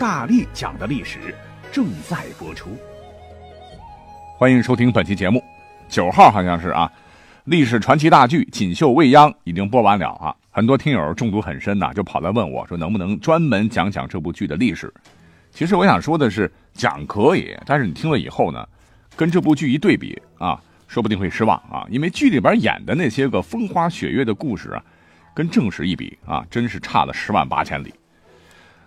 大力讲的历史正在播出，欢迎收听本期节目。九号好像是啊，历史传奇大剧《锦绣未央》已经播完了啊，很多听友中毒很深呐，就跑来问我说能不能专门讲讲这部剧的历史。其实我想说的是，讲可以，但是你听了以后呢，跟这部剧一对比啊，说不定会失望啊，因为剧里边演的那些个风花雪月的故事啊，跟正史一比啊，真是差了十万八千里。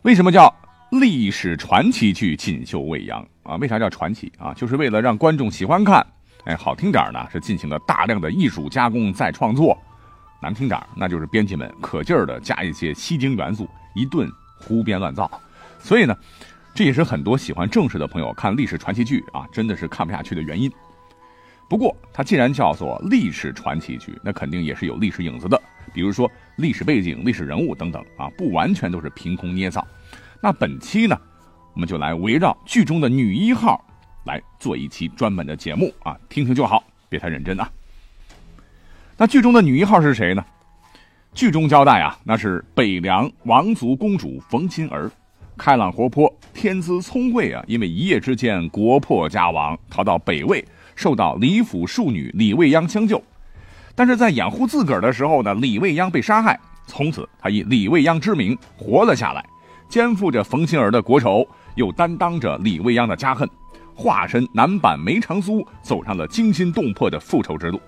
为什么叫？历史传奇剧《锦绣未央》啊，为啥叫传奇啊？就是为了让观众喜欢看，哎，好听点呢，是进行了大量的艺术加工再创作；难听点那就是编辑们可劲儿的加一些吸睛元素，一顿胡编乱造。所以呢，这也是很多喜欢正史的朋友看历史传奇剧啊，真的是看不下去的原因。不过，它既然叫做历史传奇剧，那肯定也是有历史影子的，比如说历史背景、历史人物等等啊，不完全都是凭空捏造。那本期呢，我们就来围绕剧中的女一号来做一期专门的节目啊，听听就好，别太认真啊。那剧中的女一号是谁呢？剧中交代啊，那是北凉王族公主冯心儿，开朗活泼，天资聪慧啊。因为一夜之间国破家亡，逃到北魏，受到李府庶女李未央相救。但是在掩护自个儿的时候呢，李未央被杀害，从此她以李未央之名活了下来。肩负着冯心儿的国仇，又担当着李未央的家恨，化身男版梅长苏，走上了惊心动魄的复仇之路。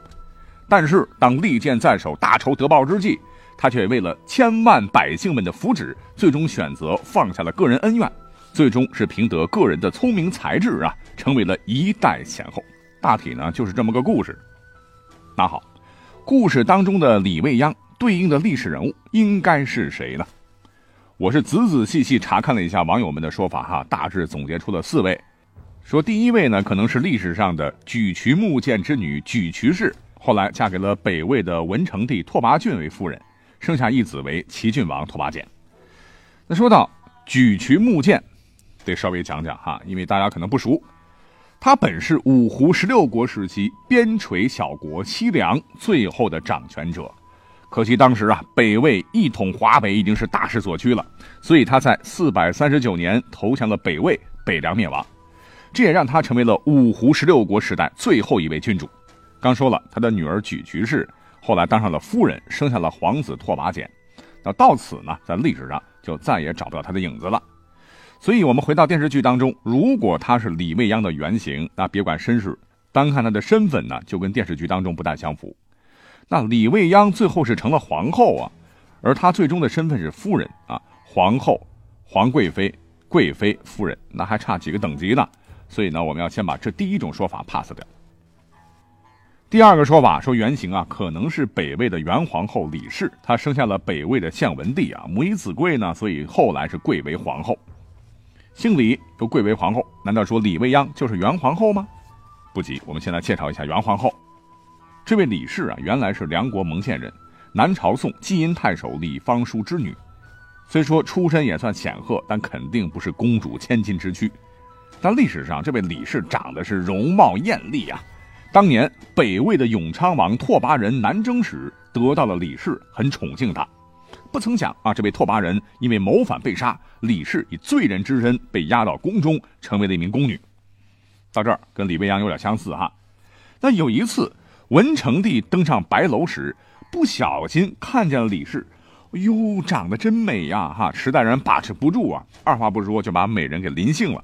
但是，当利剑在手，大仇得报之际，他却为了千万百姓们的福祉，最终选择放下了个人恩怨，最终是凭得个人的聪明才智啊，成为了一代贤后。大体呢，就是这么个故事。那好，故事当中的李未央对应的历史人物应该是谁呢？我是仔仔细细查看了一下网友们的说法，哈，大致总结出了四位。说第一位呢，可能是历史上的沮渠木剑之女沮渠氏，后来嫁给了北魏的文成帝拓跋浚为夫人，生下一子为齐郡王拓跋简。那说到沮渠木剑，得稍微讲讲哈，因为大家可能不熟，他本是五胡十六国时期边陲小国西凉最后的掌权者。可惜当时啊，北魏一统华北已经是大势所趋了，所以他在四百三十九年投降了北魏，北凉灭亡，这也让他成为了五胡十六国时代最后一位君主。刚说了，他的女儿沮渠氏后来当上了夫人，生下了皇子拓跋简。那到此呢，在历史上就再也找不到他的影子了。所以，我们回到电视剧当中，如果他是李未央的原型，那别管身世，单看他的身份呢，就跟电视剧当中不太相符。那李未央最后是成了皇后啊，而她最终的身份是夫人啊，皇后、皇贵妃、贵妃、夫人，那还差几个等级呢？所以呢，我们要先把这第一种说法 pass 掉。第二个说法说原型啊，可能是北魏的元皇后李氏，她生下了北魏的献文帝啊，母以子贵呢，所以后来是贵为皇后，姓李又贵为皇后，难道说李未央就是元皇后吗？不急，我们先来介绍一下元皇后。这位李氏啊，原来是梁国蒙县人，南朝宋基阴太守李方叔之女。虽说出身也算显赫，但肯定不是公主千金之躯。但历史上，这位李氏长得是容貌艳丽啊。当年北魏的永昌王拓跋仁南征时，得到了李氏，很宠幸她。不曾想啊，这位拓跋仁因为谋反被杀，李氏以罪人之身被押到宫中，成为了一名宫女。到这儿跟李未央有点相似哈。那有一次。文成帝登上白楼时，不小心看见了李氏，哎呦，长得真美呀！哈，时代人把持不住啊，二话不说就把美人给临幸了。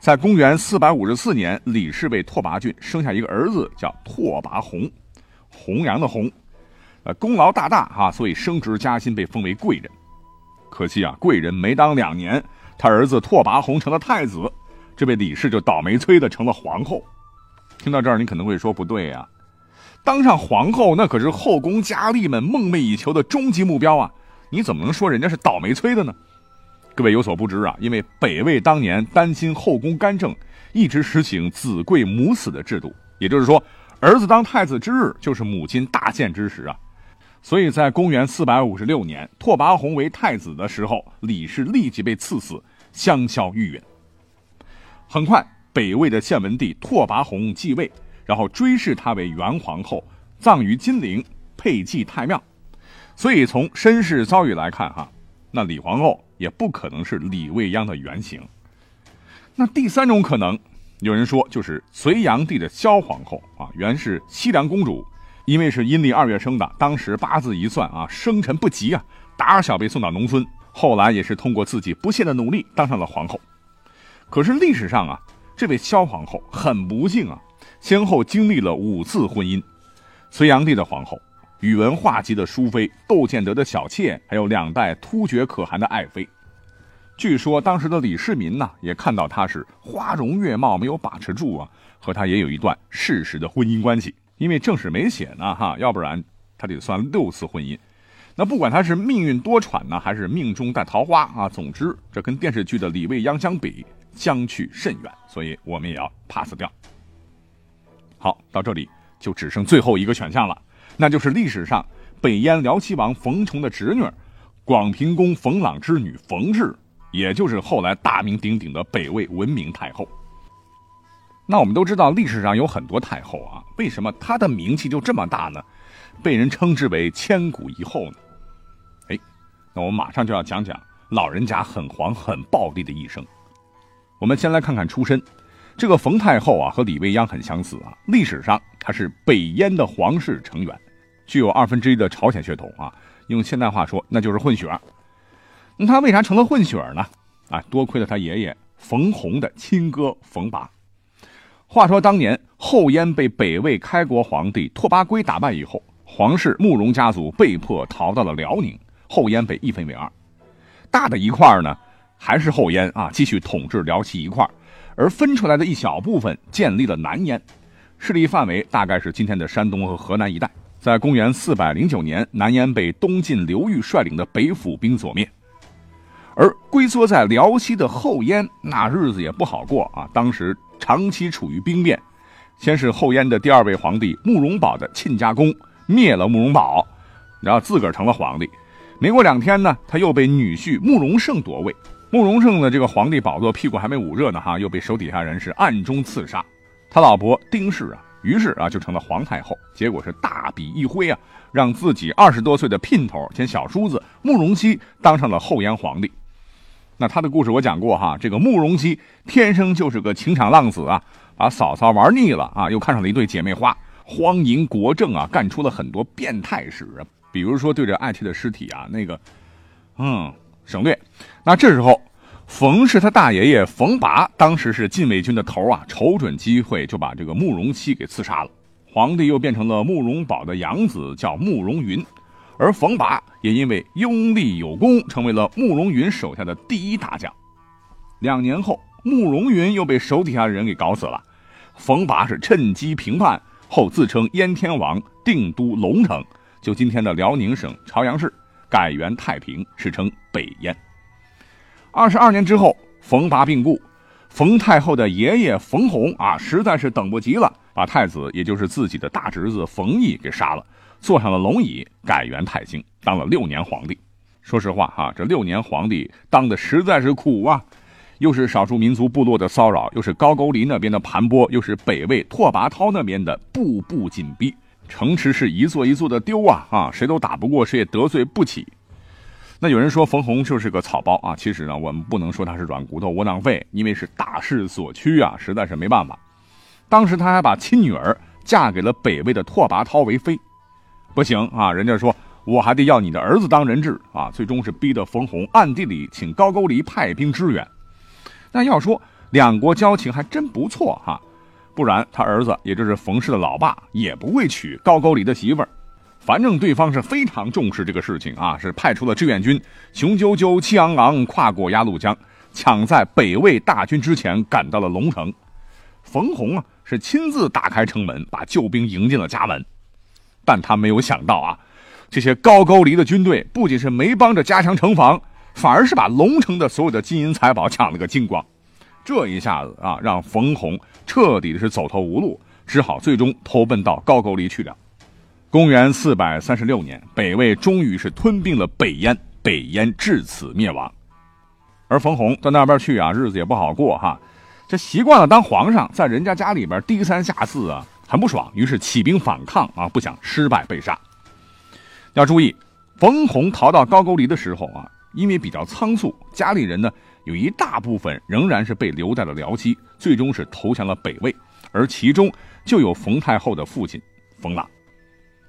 在公元四百五十四年，李氏为拓跋浚生下一个儿子，叫拓跋宏，弘扬的弘，呃，功劳大大哈，所以升职加薪，被封为贵人。可惜啊，贵人没当两年，他儿子拓跋宏成了太子，这位李氏就倒霉催的成了皇后。听到这儿，你可能会说不对呀。当上皇后，那可是后宫佳丽们梦寐以求的终极目标啊！你怎么能说人家是倒霉催的呢？各位有所不知啊，因为北魏当年担心后宫干政，一直实行子贵母死的制度，也就是说，儿子当太子之日就是母亲大限之时啊。所以在公元四百五十六年，拓跋宏为太子的时候，李氏立即被赐死，香消玉殒。很快，北魏的献文帝拓跋宏继位，然后追谥她为元皇后，葬于金陵，配祭太庙。所以从身世遭遇来看，哈，那李皇后也不可能是李未央的原型。那第三种可能，有人说就是隋炀帝的萧皇后啊，原是西凉公主。因为是阴历二月生的，当时八字一算啊，生辰不吉啊，打小被送到农村，后来也是通过自己不懈的努力当上了皇后。可是历史上啊，这位萧皇后很不幸啊，先后经历了五次婚姻：隋炀帝的皇后、宇文化及的淑妃、窦建德的小妾，还有两代突厥可汗的爱妃。据说当时的李世民呢，也看到她是花容月貌，没有把持住啊，和她也有一段事实的婚姻关系。因为正史没写呢，哈，要不然他得算六次婚姻。那不管他是命运多舛呢，还是命中带桃花啊，总之这跟电视剧的李未央相比，相去甚远，所以我们也要 pass 掉。好，到这里就只剩最后一个选项了，那就是历史上北燕辽西王冯崇的侄女，广平公冯朗之女冯氏，也就是后来大名鼎鼎的北魏文明太后。那我们都知道，历史上有很多太后啊，为什么她的名气就这么大呢？被人称之为千古一后呢？哎，那我们马上就要讲讲老人家很黄很暴力的一生。我们先来看看出身，这个冯太后啊，和李未央很相似啊。历史上她是北燕的皇室成员，具有二分之一的朝鲜血统啊。用现代话说，那就是混血儿。那她为啥成了混血儿呢？啊，多亏了她爷爷冯弘的亲哥冯拔。话说当年后燕被北魏开国皇帝拓跋圭打败以后，皇室慕容家族被迫逃到了辽宁，后燕被一分为二，大的一块呢还是后燕啊，继续统治辽西一块，而分出来的一小部分建立了南燕，势力范围大概是今天的山东和河南一带。在公元四百零九年，南燕被东晋刘裕率领的北府兵所灭，而龟缩在辽西的后燕那日子也不好过啊，当时。长期处于兵变，先是后燕的第二位皇帝慕容宝的亲家公灭了慕容宝，然后自个儿成了皇帝。没过两天呢，他又被女婿慕容盛夺位。慕容盛的这个皇帝宝座屁股还没捂热呢，哈，又被手底下人是暗中刺杀。他老婆丁氏啊，于是啊就成了皇太后。结果是大笔一挥啊，让自己二十多岁的姘头兼小叔子慕容熙当上了后燕皇帝。那他的故事我讲过哈，这个慕容熙天生就是个情场浪子啊，把嫂嫂玩腻了啊，又看上了一对姐妹花，荒淫国政啊，干出了很多变态事啊，比如说对着爱妾的尸体啊，那个，嗯，省略。那这时候，冯氏他大爷爷冯拔当时是禁卫军的头啊，瞅准机会就把这个慕容熙给刺杀了，皇帝又变成了慕容宝的养子，叫慕容云。而冯拔也因为拥立有功，成为了慕容云手下的第一大将。两年后，慕容云又被手底下的人给搞死了。冯拔是趁机平叛，后自称燕天王，定都龙城，就今天的辽宁省朝阳市，改元太平，史称北燕。二十二年之后，冯拔病故，冯太后的爷爷冯弘啊，实在是等不及了，把太子，也就是自己的大侄子冯异给杀了。坐上了龙椅，改元太兴，当了六年皇帝。说实话哈，这六年皇帝当的实在是苦啊，又是少数民族部落的骚扰，又是高句丽那边的盘剥，又是北魏拓跋焘那边的步步紧逼，城池是一座一座的丢啊啊，谁都打不过，谁也得罪不起。那有人说冯弘就是个草包啊，其实呢，我们不能说他是软骨头窝囊废，因为是大势所趋啊，实在是没办法。当时他还把亲女儿嫁给了北魏的拓跋焘为妃。不行啊！人家说我还得要你的儿子当人质啊！最终是逼得冯弘暗地里请高句丽派兵支援。那要说两国交情还真不错哈，不然他儿子也就是冯氏的老爸也不会娶高句丽的媳妇儿。反正对方是非常重视这个事情啊，是派出了志愿军，雄赳赳气昂昂跨过鸭绿江，抢在北魏大军之前赶到了龙城。冯弘啊是亲自打开城门，把救兵迎进了家门。但他没有想到啊，这些高句丽的军队不仅是没帮着加强城防，反而是把龙城的所有的金银财宝抢了个精光。这一下子啊，让冯弘彻底的是走投无路，只好最终投奔到高句丽去了。公元四百三十六年，北魏终于是吞并了北燕，北燕至此灭亡。而冯弘到那边去啊，日子也不好过哈。这习惯了当皇上，在人家家里边低三下四啊，很不爽，于是起兵反抗啊，不想失败被杀。要注意，冯弘逃到高句丽的时候啊，因为比较仓促，家里人呢有一大部分仍然是被留在了辽西，最终是投降了北魏，而其中就有冯太后的父亲冯朗。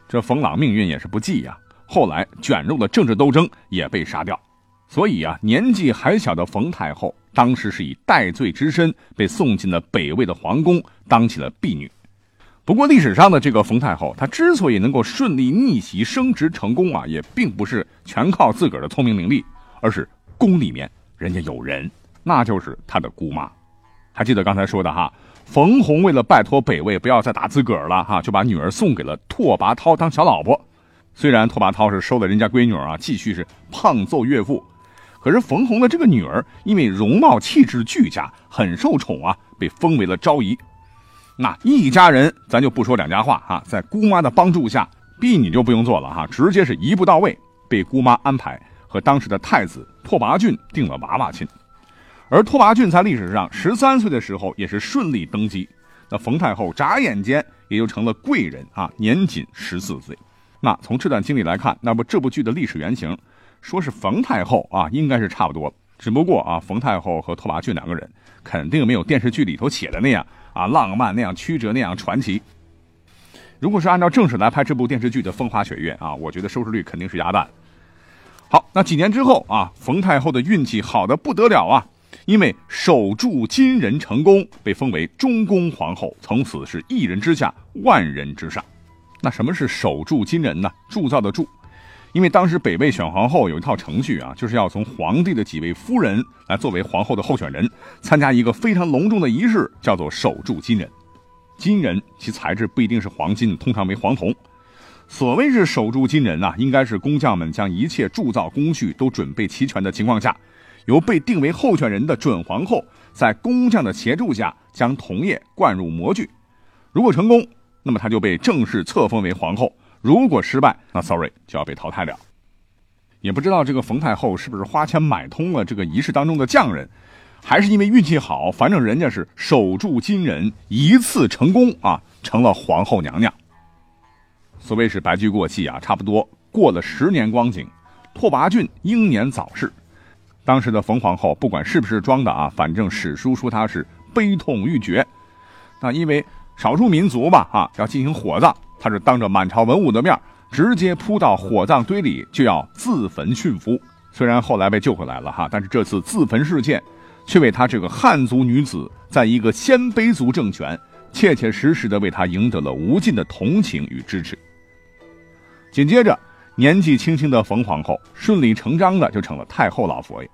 这冯朗命运也是不济呀，后来卷入了政治斗争，也被杀掉。所以啊，年纪还小的冯太后，当时是以戴罪之身被送进了北魏的皇宫，当起了婢女。不过历史上的这个冯太后，她之所以能够顺利逆袭升职成功啊，也并不是全靠自个儿的聪明伶俐，而是宫里面人家有人，那就是他的姑妈。还记得刚才说的哈？冯弘为了拜托北魏不要再打自个儿了哈，就把女儿送给了拓跋焘当小老婆。虽然拓跋焘是收了人家闺女啊，继续是胖揍岳父，可是冯弘的这个女儿因为容貌气质俱佳，很受宠啊，被封为了昭仪。那一家人咱就不说两家话哈，在姑妈的帮助下，婢女就不用做了哈，直接是一步到位，被姑妈安排和当时的太子拓跋浚定了娃娃亲。而拓跋浚在历史上十三岁的时候也是顺利登基，那冯太后眨眼间也就成了贵人啊，年仅十四岁。那从这段经历来看，那么这部剧的历史原型，说是冯太后啊，应该是差不多。只不过啊，冯太后和拓跋浚两个人肯定没有电视剧里头写的那样啊浪漫、那样曲折、那样传奇。如果是按照正史来拍这部电视剧的风花雪月啊，我觉得收视率肯定是鸭蛋。好，那几年之后啊，冯太后的运气好的不得了啊。因为守住金人成功，被封为中宫皇后，从此是一人之下，万人之上。那什么是守住金人呢？铸造的铸，因为当时北魏选皇后有一套程序啊，就是要从皇帝的几位夫人来作为皇后的候选人，参加一个非常隆重的仪式，叫做守住金人。金人其材质不一定是黄金，通常为黄铜。所谓是守住金人啊，应该是工匠们将一切铸造工序都准备齐全的情况下。由被定为候选人的准皇后，在工匠的协助下，将铜液灌入模具。如果成功，那么她就被正式册封为皇后；如果失败，那 sorry 就要被淘汰了。也不知道这个冯太后是不是花钱买通了这个仪式当中的匠人，还是因为运气好，反正人家是守住金人，一次成功啊，成了皇后娘娘。所谓是白驹过隙啊，差不多过了十年光景，拓跋浚英年早逝。当时的冯皇后不管是不是装的啊，反正史书说她是悲痛欲绝。那因为少数民族吧，啊要进行火葬，她是当着满朝文武的面，直接扑到火葬堆里就要自焚殉夫。虽然后来被救回来了哈，但是这次自焚事件，却为她这个汉族女子，在一个鲜卑族政权，切切实实的为她赢得了无尽的同情与支持。紧接着。年纪轻轻的冯皇后顺理成章的就成了太后老佛爷。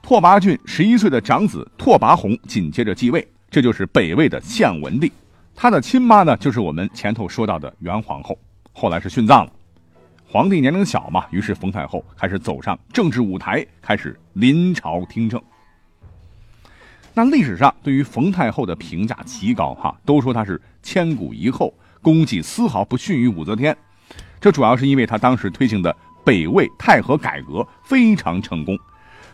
拓跋浚十一岁的长子拓跋宏紧接着继位，这就是北魏的献文帝。他的亲妈呢，就是我们前头说到的元皇后，后来是殉葬了。皇帝年龄小嘛，于是冯太后开始走上政治舞台，开始临朝听政。那历史上对于冯太后的评价极高哈，都说她是千古一后，功绩丝毫不逊于武则天。这主要是因为他当时推行的北魏太和改革非常成功，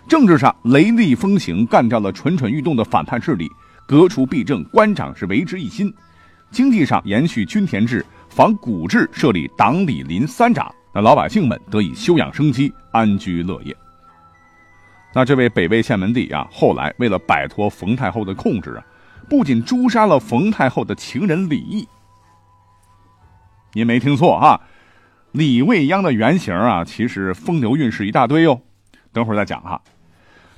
政治上雷厉风行，干掉了蠢蠢欲动的反叛势力，革除弊政，官长是为之一新；经济上延续均田制，仿古制设立党里邻三长，那老百姓们得以休养生息，安居乐业。那这位北魏献文帝啊，后来为了摆脱冯太后的控制啊，不仅诛杀了冯太后的情人李毅，您没听错哈。李未央的原型啊，其实风流韵事一大堆哟，等会儿再讲哈。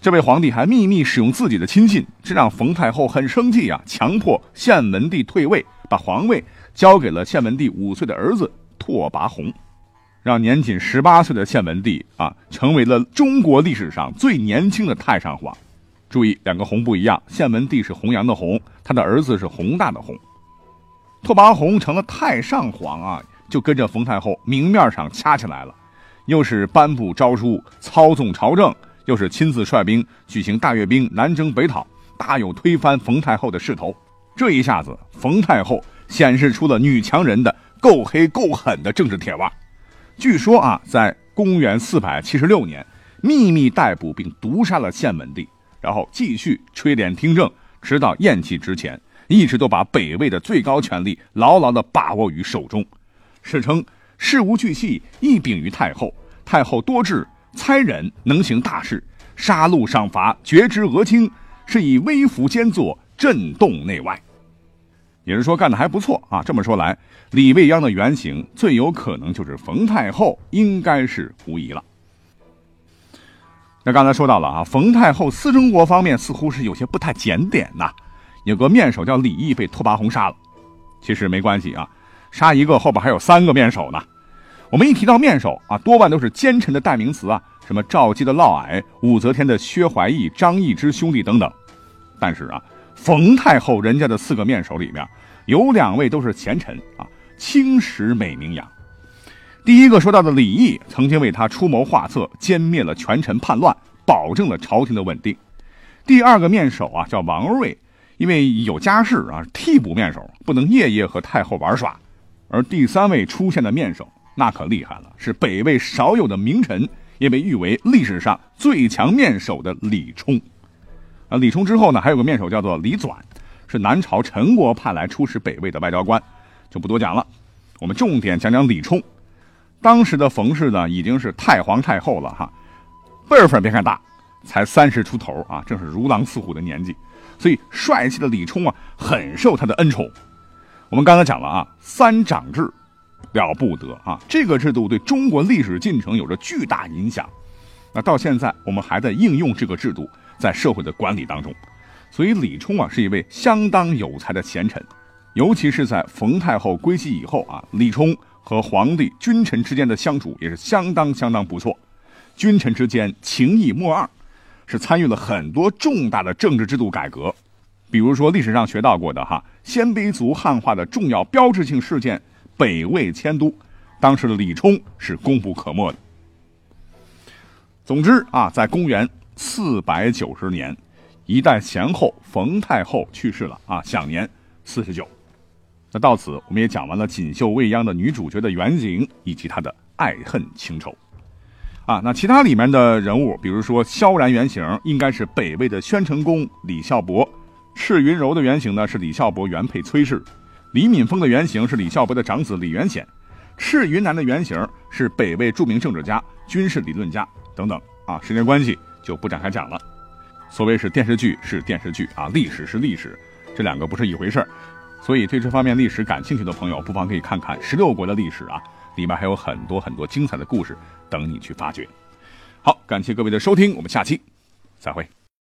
这位皇帝还秘密使用自己的亲信，这让冯太后很生气啊，强迫献文帝退位，把皇位交给了献文帝五岁的儿子拓跋宏，让年仅十八岁的献文帝啊，成为了中国历史上最年轻的太上皇。注意，两个宏不一样，献文帝是弘扬的弘，他的儿子是宏大的宏。拓跋宏成了太上皇啊。就跟着冯太后明面上掐起来了，又是颁布诏书、操纵朝政，又是亲自率兵举行大阅兵、南征北讨，大有推翻冯太后的势头。这一下子，冯太后显示出了女强人的够黑够狠的政治铁腕。据说啊，在公元四百七十六年，秘密逮捕并毒杀了献文帝，然后继续垂帘听政，直到咽气之前，一直都把北魏的最高权力牢牢地把握于手中。史称事无巨细，一禀于太后。太后多智，猜忍，能行大事，杀戮赏罚，决之俄清，是以微服兼作，震动内外。也是说干的还不错啊！这么说来，李未央的原型最有可能就是冯太后，应该是无疑了。那刚才说到了啊，冯太后私生活方面似乎是有些不太检点呐。有个面首叫李毅被拓跋宏杀了，其实没关系啊，杀一个后边还有三个面首呢。我们一提到面首啊，多半都是奸臣的代名词啊，什么赵姬的嫪毐、武则天的薛怀义、张易之兄弟等等。但是啊。冯太后人家的四个面首里面，有两位都是贤臣啊，青史美名扬。第一个说到的李毅，曾经为他出谋划策，歼灭了权臣叛乱，保证了朝廷的稳定。第二个面首啊，叫王睿，因为有家室啊，替补面首，不能夜夜和太后玩耍。而第三位出现的面首，那可厉害了，是北魏少有的名臣，也被誉为历史上最强面首的李冲。啊，李冲之后呢，还有个面首叫做李纂，是南朝陈国派来出使北魏的外交官，就不多讲了。我们重点讲讲李冲。当时的冯氏呢，已经是太皇太后了哈，辈分别看大，才三十出头啊，正是如狼似虎的年纪。所以帅气的李冲啊，很受他的恩宠。我们刚才讲了啊，三长制了不得啊，这个制度对中国历史进程有着巨大影响。那到现在，我们还在应用这个制度。在社会的管理当中，所以李冲啊是一位相当有才的贤臣，尤其是在冯太后归西以后啊，李冲和皇帝君臣之间的相处也是相当相当不错，君臣之间情义莫二，是参与了很多重大的政治制度改革，比如说历史上学到过的哈鲜卑族汉化的重要标志性事件北魏迁都，当时的李冲是功不可没的。总之啊，在公元。四百九十年，一代贤后冯太后去世了啊，享年四十九。那到此，我们也讲完了锦绣未央的女主角的原型以及她的爱恨情仇。啊，那其他里面的人物，比如说萧然原型应该是北魏的宣城公李孝伯，赤云柔的原型呢是李孝伯原配崔氏，李敏峰的原型是李孝伯的长子李元显，赤云南的原型是北魏著名政治家、军事理论家等等。啊，时间关系。就不展开讲了。所谓是电视剧是电视剧啊，历史是历史，这两个不是一回事儿。所以对这方面历史感兴趣的朋友，不妨可以看看十六国的历史啊，里面还有很多很多精彩的故事等你去发掘。好，感谢各位的收听，我们下期再会。